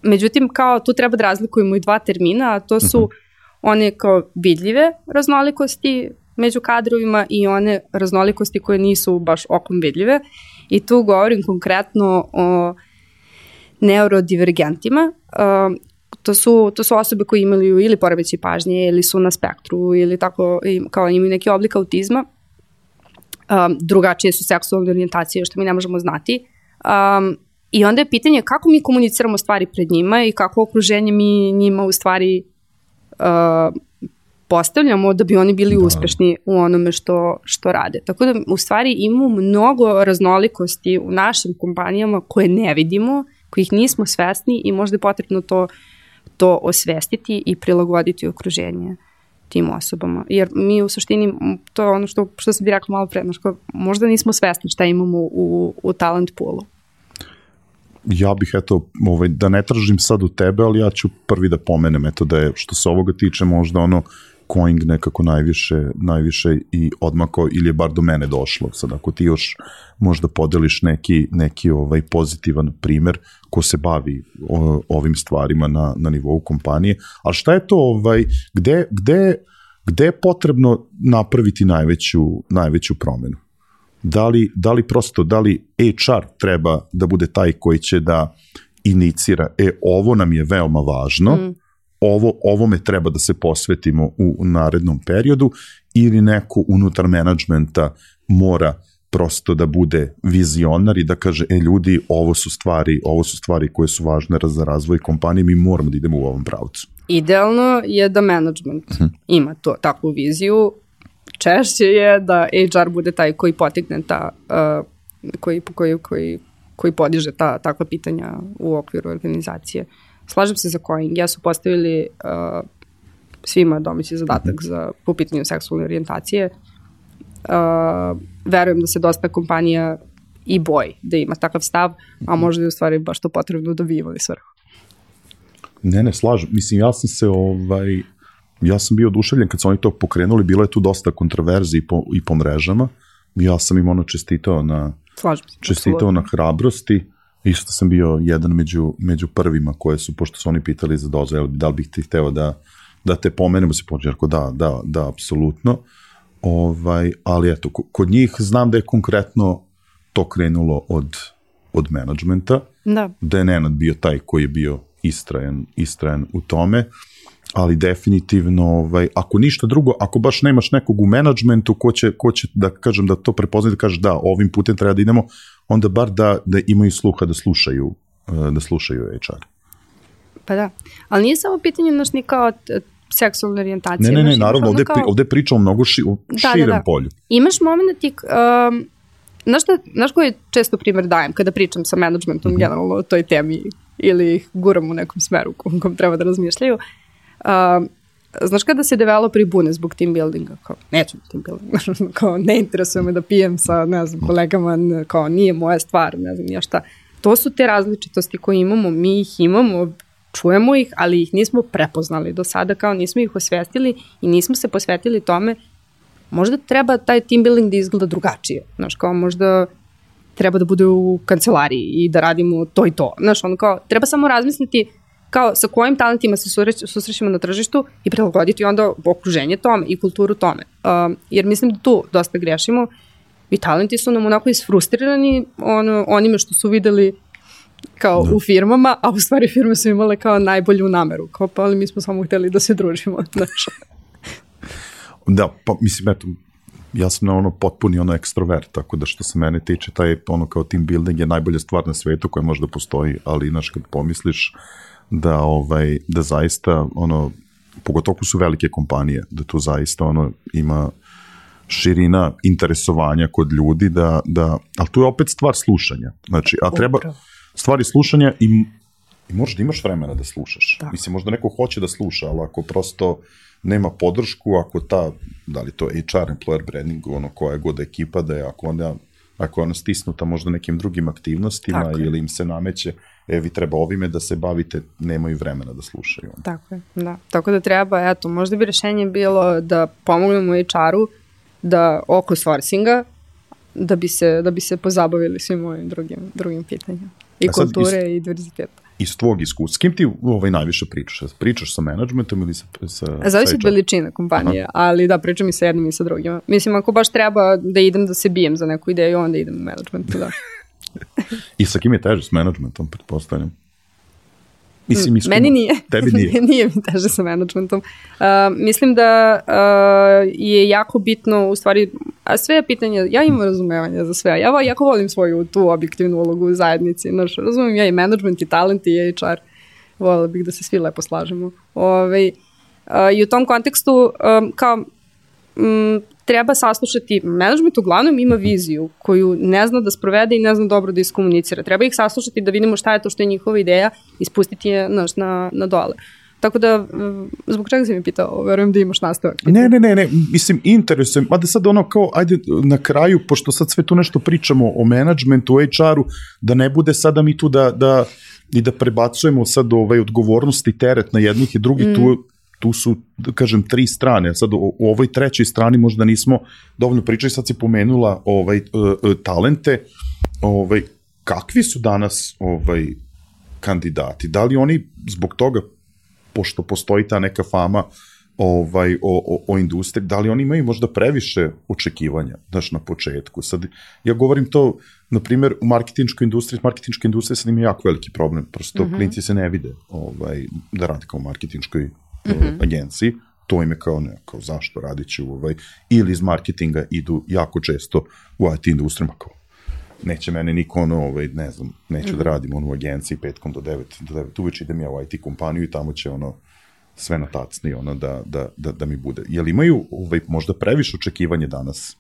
međutim, kao tu treba da razlikujemo i dva termina, a to su uh mhm. -huh. one kao vidljive raznolikosti među kadrovima i one raznolikosti koje nisu baš okom vidljive. I tu govorim konkretno o neurodivergentima. Uh, to su, to su osobe koje imaju ili poremeći pažnje ili su na spektru ili tako kao imaju neki oblik autizma. Um, drugačije su seksualne orijentacije što mi ne možemo znati. Um, I onda je pitanje kako mi komuniciramo stvari pred njima i kako okruženje mi njima u stvari uh, postavljamo da bi oni bili da. uspešni u onome što, što rade. Tako da u stvari imamo mnogo raznolikosti u našim kompanijama koje ne vidimo, kojih nismo svesni i možda je potrebno to, to osvestiti i prilagoditi okruženje tim osobama. Jer mi u suštini, to je ono što, što sam bi rekla malo pre, možda nismo svesni šta imamo u, u talent poolu ja bih eto, ovaj, da ne tražim sad u tebe, ali ja ću prvi da pomenem, eto da je što se ovoga tiče možda ono Coing nekako najviše, najviše i odmako ili je bar do mene došlo. Sad ako ti još možda podeliš neki, neki ovaj pozitivan primer ko se bavi o, ovim stvarima na, na nivou kompanije, ali šta je to, ovaj, gde, gde, gde je potrebno napraviti najveću, najveću promenu? Da li, da li prosto, da li HR treba da bude taj koji će da inicira, e, ovo nam je veoma važno, mm ovo, ovome treba da se posvetimo u, narednom periodu ili neko unutar menadžmenta mora prosto da bude vizionar i da kaže, e ljudi, ovo su stvari, ovo su stvari koje su važne za razvoj kompanije, mi moramo da idemo u ovom pravcu. Idealno je da management uh mhm. -huh. ima to, takvu viziju. Češće je da HR bude taj koji potigne ta, uh, koji, koji, koji koji podiže ta, takva pitanja u okviru organizacije. Slažem se za Coing. Ja su postavili uh, svima domaći zadatak -hmm. za po pitanju seksualne orijentacije. Uh, verujem da se dosta kompanija i boj da ima takav stav, a mhm. možda je u stvari baš to potrebno da bi imali svrhu. Ne, ne, slažem. Mislim, ja sam se, ovaj, ja sam bio oduševljen kad su oni to pokrenuli, bilo je tu dosta kontroverzi i po, i po mrežama. Ja sam im ono čestitao na, Slažem se. Čestitao na hrabrosti. Isto sam bio jedan među, među prvima koje su, pošto su oni pitali za dozu, da li bih ti hteo da, da te pomenemo, se pođe, da, da, da, apsolutno. Ovaj, ali eto, kod njih znam da je konkretno to krenulo od, od menadžmenta, da. da je Nenad bio taj koji je bio istrajan, istrajan u tome, ali definitivno, ovaj, ako ništa drugo, ako baš nemaš nekog u menadžmentu ko će, ko će da kažem da to prepozna da kaže da, ovim putem treba da idemo, onda bar da, da imaju sluha da slušaju, eh, da slušaju HR. Pa da, ali nije samo pitanje naš ni kao seksualne orijentacije. Ne, ne, ne, naravno, ovde, kao... ovde pričamo mnogo ši, u da, širem da, da. polju. Imaš moment ti, um, znaš, šta, znaš koji često primer dajem kada pričam sa menadžmentom mm -hmm. generalno o toj temi ili ih guram u nekom smeru kom, kom treba da razmišljaju. Uh, znaš kada se developeri bune zbog team buildinga, kao neću team building, kao ne interesuje me da pijem sa, ne znam, kolegama, kao nije moja stvar, ne znam, ja šta. To su te različitosti koje imamo, mi ih imamo, čujemo ih, ali ih nismo prepoznali do sada, kao nismo ih osvestili i nismo se posvetili tome možda treba taj team building da izgleda drugačije. Znaš, kao možda treba da bude u kancelariji i da radimo to i to. Znaš, ono kao, treba samo razmisliti kao sa kojim talentima se susrećemo na tržištu i prilagoditi onda okruženje tome i kulturu tome. Um, jer mislim da tu dosta grešimo i talenti su nam onako isfrustrirani ono, onime što su videli kao da. u firmama, a u stvari firme su imale kao najbolju nameru. Kao pa ali mi smo samo hteli da se družimo. Znaš. Da, pa mislim, eto, ja sam na ono potpuni ono ekstrovert, tako da što se mene tiče, taj ono kao team building je najbolja stvar na svetu koja možda postoji, ali inaš kad pomisliš da ovaj da zaista ono pogotovo su velike kompanije, da tu zaista ono ima širina interesovanja kod ljudi da, da ali tu je opet stvar slušanja. Znači, a treba stvari slušanja i, i možeš da imaš vremena da slušaš. Da. Mislim, možda neko hoće da sluša, ali ako prosto nema podršku, ako ta, da li to HR, employer branding, ono koja god ekipa, da je ako ona, ako ona stisnuta možda nekim drugim aktivnostima Tako ili im se nameće, e, vi treba ovime da se bavite, nemaju vremena da slušaju. Tako je, da. Tako da treba, eto, možda bi rešenje bilo da pomognemo HR-u da oko sourcinga, da bi se, da bi se pozabavili svim ovim drugim, drugim pitanjima. I kulture is, i diverziteta iz tvog iskustva, s kim ti ovaj najviše pričaš? Pričaš sa menadžmentom ili sa... sa Zavisi od veličine kompanije, Aha. ali da, pričam i sa jednim i sa drugima. Mislim, ako baš treba da idem da se bijem za neku ideju, onda idem u menadžmentu, da. I sa kim je teže s menadžmentom, pretpostavljam? Mislim, iskuma. Meni nije. Tebi nije. nije mi teže sa menadžmentom. Uh, mislim da uh, je jako bitno, u stvari, a sve je pitanje, ja imam razumevanje za sve. Ja jako volim svoju tu objektivnu ulogu u zajednici. Znaš, razumem ja i menadžment i talent i HR. Volila bih da se svi lepo slažemo. Ove, ovaj, uh, I u tom kontekstu, um, kao, um, treba saslušati, management uglavnom ima viziju koju ne zna da sprovede i ne zna dobro da iskomunicira. Treba ih saslušati da vidimo šta je to što je njihova ideja i spustiti je naš, na, na dole. Tako da, zbog čega si mi pitao, verujem da imaš nastavak. Ne, ne, ne, ne, mislim, interesujem, mada sad ono kao, ajde na kraju, pošto sad sve tu nešto pričamo o menadžmentu, o HR-u, da ne bude sada mi tu da, da i da prebacujemo sad ovaj odgovornost i teret na jednih i drugih, mm. tu tu su, da kažem, tri strane. Sad u, u ovoj trećoj strani možda nismo dovoljno pričali, sad si pomenula ovaj, uh, talente. Ovaj, kakvi su danas ovaj, kandidati? Da li oni zbog toga, pošto postoji ta neka fama ovaj, o, o, o industriji, da li oni imaju možda previše očekivanja, znaš, na početku. Sad, ja govorim to, na primjer, u marketinčkoj industriji, marketinčka industrija sad ima jako veliki problem, prosto mm -hmm. klinci se ne vide ovaj, da radi kao u marketinčkoj mm -hmm. agenciji, to im je kao ne, kao zašto radit ovaj, ili iz marketinga idu jako često u IT industrijama kao neće mene niko ono, ovaj, ne znam, neću mm -hmm. da mhm. radim ono u agenciji petkom do 9, do 9 uveč idem ja u IT kompaniju i tamo će ono sve na tacni ono da, da, da, da mi bude. Jel imaju ovaj, možda previše očekivanje danas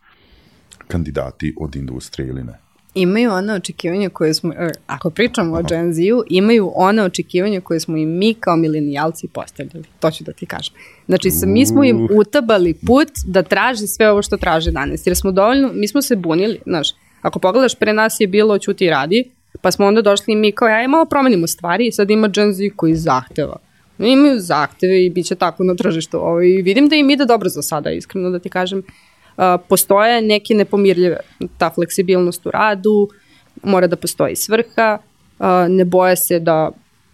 kandidati od industrije ili ne? Imaju one očekivanja koje smo, e, ako pričamo o Gen Z-u, imaju one očekivanja koje smo i mi kao milenijalci postavljali. To ću da ti kažem. Znači, sa, mi smo im utabali put da traže sve ovo što traže danas. Jer smo dovoljno, mi smo se bunili, znaš, ako pogledaš, pre nas je bilo ćuti i radi, pa smo onda došli mi kao, ja malo promenimo stvari i sad ima Gen Z koji zahteva. Imaju zahteve i bit će tako na tržištu. Ovo, I vidim da im ide dobro za sada, iskreno da ti kažem postoje neke nepomirljive, ta fleksibilnost u radu, mora da postoji svrha, ne boje se da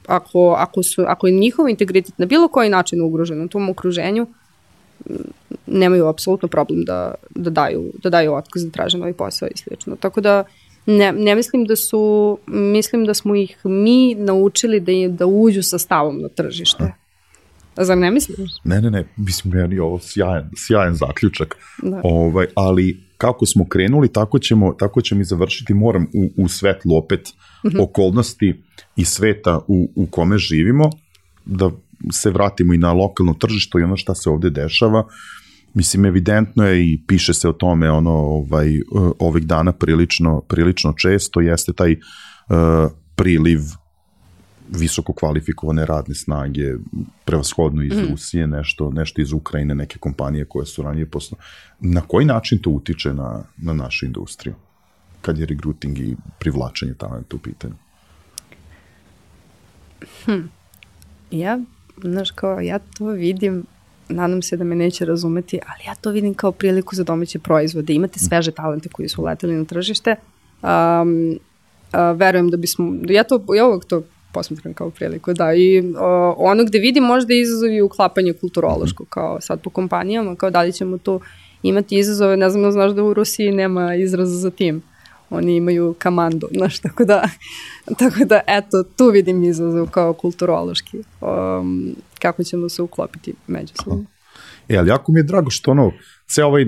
ako, ako, su, ako je njihov integritet na bilo koji način ugrožen u tom okruženju, nemaju apsolutno problem da, da, daju, da daju otkaz da traže novi posao i slično. Tako da ne, ne mislim da su, mislim da smo ih mi naučili da, da uđu sa stavom na tržište. Aha Zar ne misliš? Ne, ne, ne, mislim, meni je ovo sjajan, sjajan zaključak. Da. Ovaj, ali kako smo krenuli, tako ćemo, tako ćemo i završiti. Moram u, u svetlu opet mhm. -huh. okolnosti i sveta u, u kome živimo, da se vratimo i na lokalno tržište i ono šta se ovde dešava. Mislim, evidentno je i piše se o tome ono, ovaj, ovih dana prilično, prilično često, jeste taj uh, priliv visoko kvalifikovane radne snage, prevashodno iz mm. Rusije, nešto, nešto iz Ukrajine, neke kompanije koje su ranije posle. Na koji način to utiče na, na našu industriju? Kad je recruiting i privlačenje talenta u pitanju? Hm. Ja, znaš, kao, ja to vidim, nadam se da me neće razumeti, ali ja to vidim kao priliku za domaće proizvode. Imate sveže talente koji su uleteli na tržište. Um, uh, verujem da bismo, ja to, ja uvek to posmatram kao priliku, da. I o, ono gde vidim možda izazovi uklapanje kulturološko, mhm. kao sad po kompanijama, kao da li ćemo tu imati izazove, ne znam da znaš da u Rusiji nema izraza za tim. Oni imaju kamandu, znaš, tako da, tako da, eto, tu vidim izazov kao kulturološki, um, kako ćemo se uklopiti međusobno. E, ali jako mi je drago što ono, ceo ovaj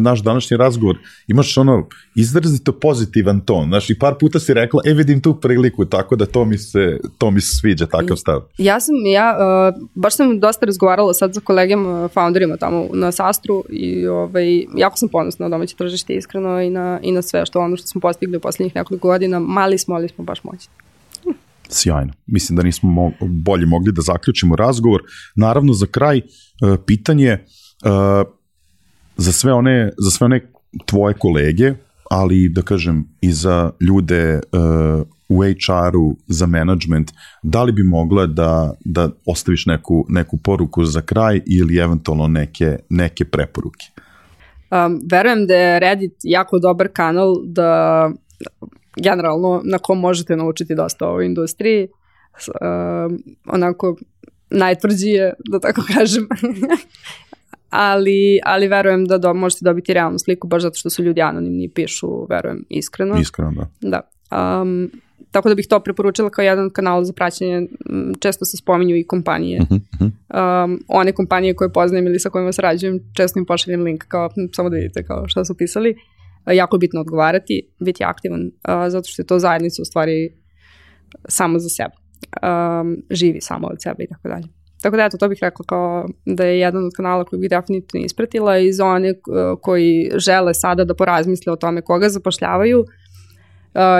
naš današnji razgovor imaš ono izrazito pozitivan ton. Znaš, i par puta si rekla, e vidim tu priliku, tako da to mi se, to mi se sviđa, takav stav. Ja sam, ja, uh, baš sam dosta razgovarala sad sa kolegama, founderima tamo na Sastru i ovaj, jako sam ponosna na domaće tržište iskreno i na, i na sve što ono što smo postigli u poslednjih nekoliko godina. Mali smo, ali smo baš moćni. Sjajno. Mislim da nismo mo bolje mogli da zaključimo razgovor. Naravno, za kraj, uh, pitanje, uh, za sve one, za sve one tvoje kolege, ali da kažem i za ljude uh, u HR-u, za management, da li bi mogla da, da ostaviš neku, neku poruku za kraj ili eventualno neke, neke preporuke? Um, verujem da je Reddit jako dobar kanal da generalno na kom možete naučiti dosta o ovoj industriji. Um, onako najtvrđi je, da tako kažem. ali, ali verujem da do, možete dobiti realnu sliku baš zato što su ljudi anonimni i pišu, verujem, iskreno. Iskreno, da. Da. Um, tako da bih to preporučila kao jedan kanal za praćenje, često se spominju i kompanije. Uh -huh. um, one kompanije koje poznajem ili sa kojima sarađujem, često im pošaljem link kao, samo da vidite kao šta su pisali. Uh, jako je bitno odgovarati, biti aktivan, uh, zato što je to zajednica u stvari samo za sebe. Um, živi samo od sebe i tako dalje. Tako da eto, to bih rekla kao da je jedan od kanala koji bih definitivno ispratila i za one koji žele sada da porazmisle o tome koga zapošljavaju uh,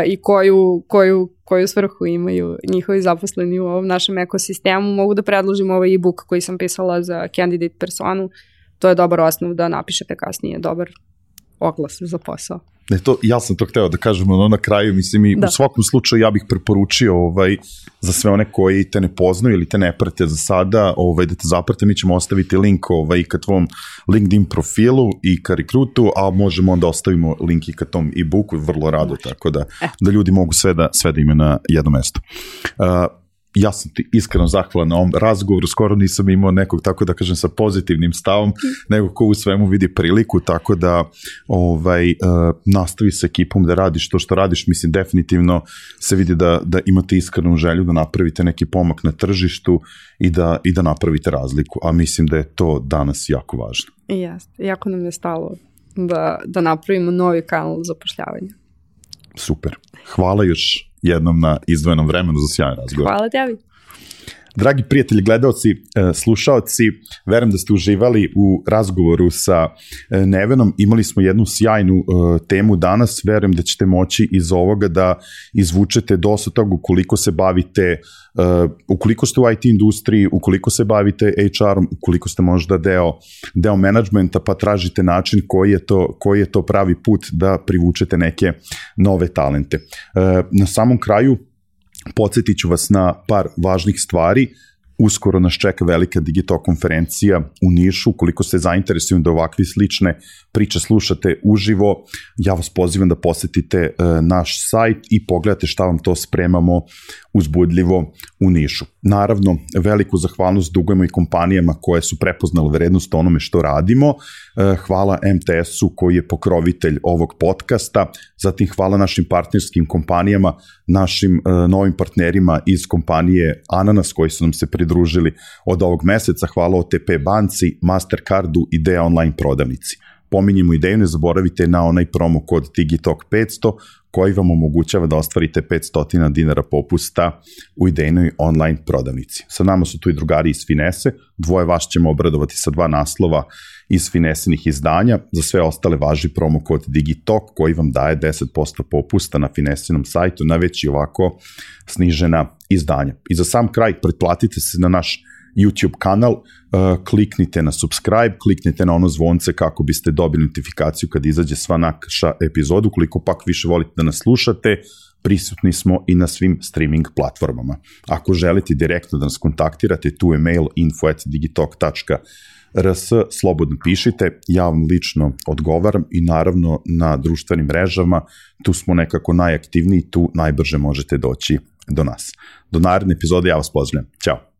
i koju, koju, koju svrhu imaju njihovi zaposleni u ovom našem ekosistemu. Mogu da predložim ovaj e-book koji sam pisala za candidate personu. To je dobar osnov da napišete kasnije dobar oglas za posao. Ne, to, ja sam to hteo da kažem ono na kraju, mislim i da. u svakom slučaju ja bih preporučio ovaj, za sve one koji te ne poznaju ili te ne prate za sada, ovaj, da te zaprate, mi ćemo ostaviti link ovaj, ka tvom LinkedIn profilu i ka rekrutu, a možemo onda ostavimo link i ka tom e-booku, vrlo rado, Može. tako da, e. da ljudi mogu sve da, sve da ime na jedno mesto. Uh, ja sam ti iskreno zahvalan na ovom razgovoru, skoro nisam imao nekog, tako da kažem, sa pozitivnim stavom, nego ko u svemu vidi priliku, tako da ovaj, uh, nastavi sa ekipom da radiš to što radiš, mislim, definitivno se vidi da, da imate iskrenu želju da napravite neki pomak na tržištu i da, i da napravite razliku, a mislim da je to danas jako važno. Jeste, jako nam je stalo da, da napravimo novi kanal zapošljavanja. Super. Hvala još jednom na izdvojenom vremenu za sjajan razgovor. Hvala tebi. Dragi prijatelji, gledalci, e, slušaoci, verujem da ste uživali u razgovoru sa e, Nevenom. Imali smo jednu sjajnu e, temu danas. Verujem da ćete moći iz ovoga da izvučete dosta toga ukoliko se bavite ukoliko ste u IT industriji, ukoliko se bavite HR-om, ukoliko ste možda deo, deo menadžmenta, pa tražite način koji je, to, koji je to pravi put da privučete neke nove talente. Na samom kraju, Podsjetit ću vas na par važnih stvari. Uskoro nas čeka velika Digital konferencija u Nišu. Koliko ste zainteresovani da ovakve slične priče slušate uživo, ja vas pozivam da posetite e, naš sajt i pogledate šta vam to spremamo uzbudljivo u Nišu. Naravno, veliku zahvalnost dugujemo i kompanijama koje su prepoznale vrednost onome što radimo. E, hvala MTS-u koji je pokrovitelj ovog podcasta, zatim hvala našim partnerskim kompanijama, našim e, novim partnerima iz kompanije Ananas koji su nam se pridružili od ovog meseca, hvala OTP banci, Mastercardu i Dea online prodavnici. Pominjemo ideju, ne zaboravite na onaj promo kod Digitalk 500 koji vam omogućava da ostvarite 500 dinara popusta u idejnoj online prodavnici. Sa nama su tu i drugari iz Finese, dvoje vas ćemo obradovati sa dva naslova iz Finesinih izdanja, za sve ostale važi promo kod Digitalk koji vam daje 10% popusta na Finesinom sajtu na već i ovako snižena izdanja. I za sam kraj pretplatite se na naš YouTube kanal, uh, kliknite na subscribe, kliknite na ono zvonce kako biste dobili notifikaciju kad izađe sva naša epizoda, ukoliko pak više volite da nas slušate, prisutni smo i na svim streaming platformama. Ako želite direktno da nas kontaktirate, tu je mail info.digitalk.rs, slobodno pišite, ja vam lično odgovaram i naravno na društvenim mrežama, tu smo nekako najaktivniji, tu najbrže možete doći do nas. Do naredne epizode ja vas pozdravljam. Ćao!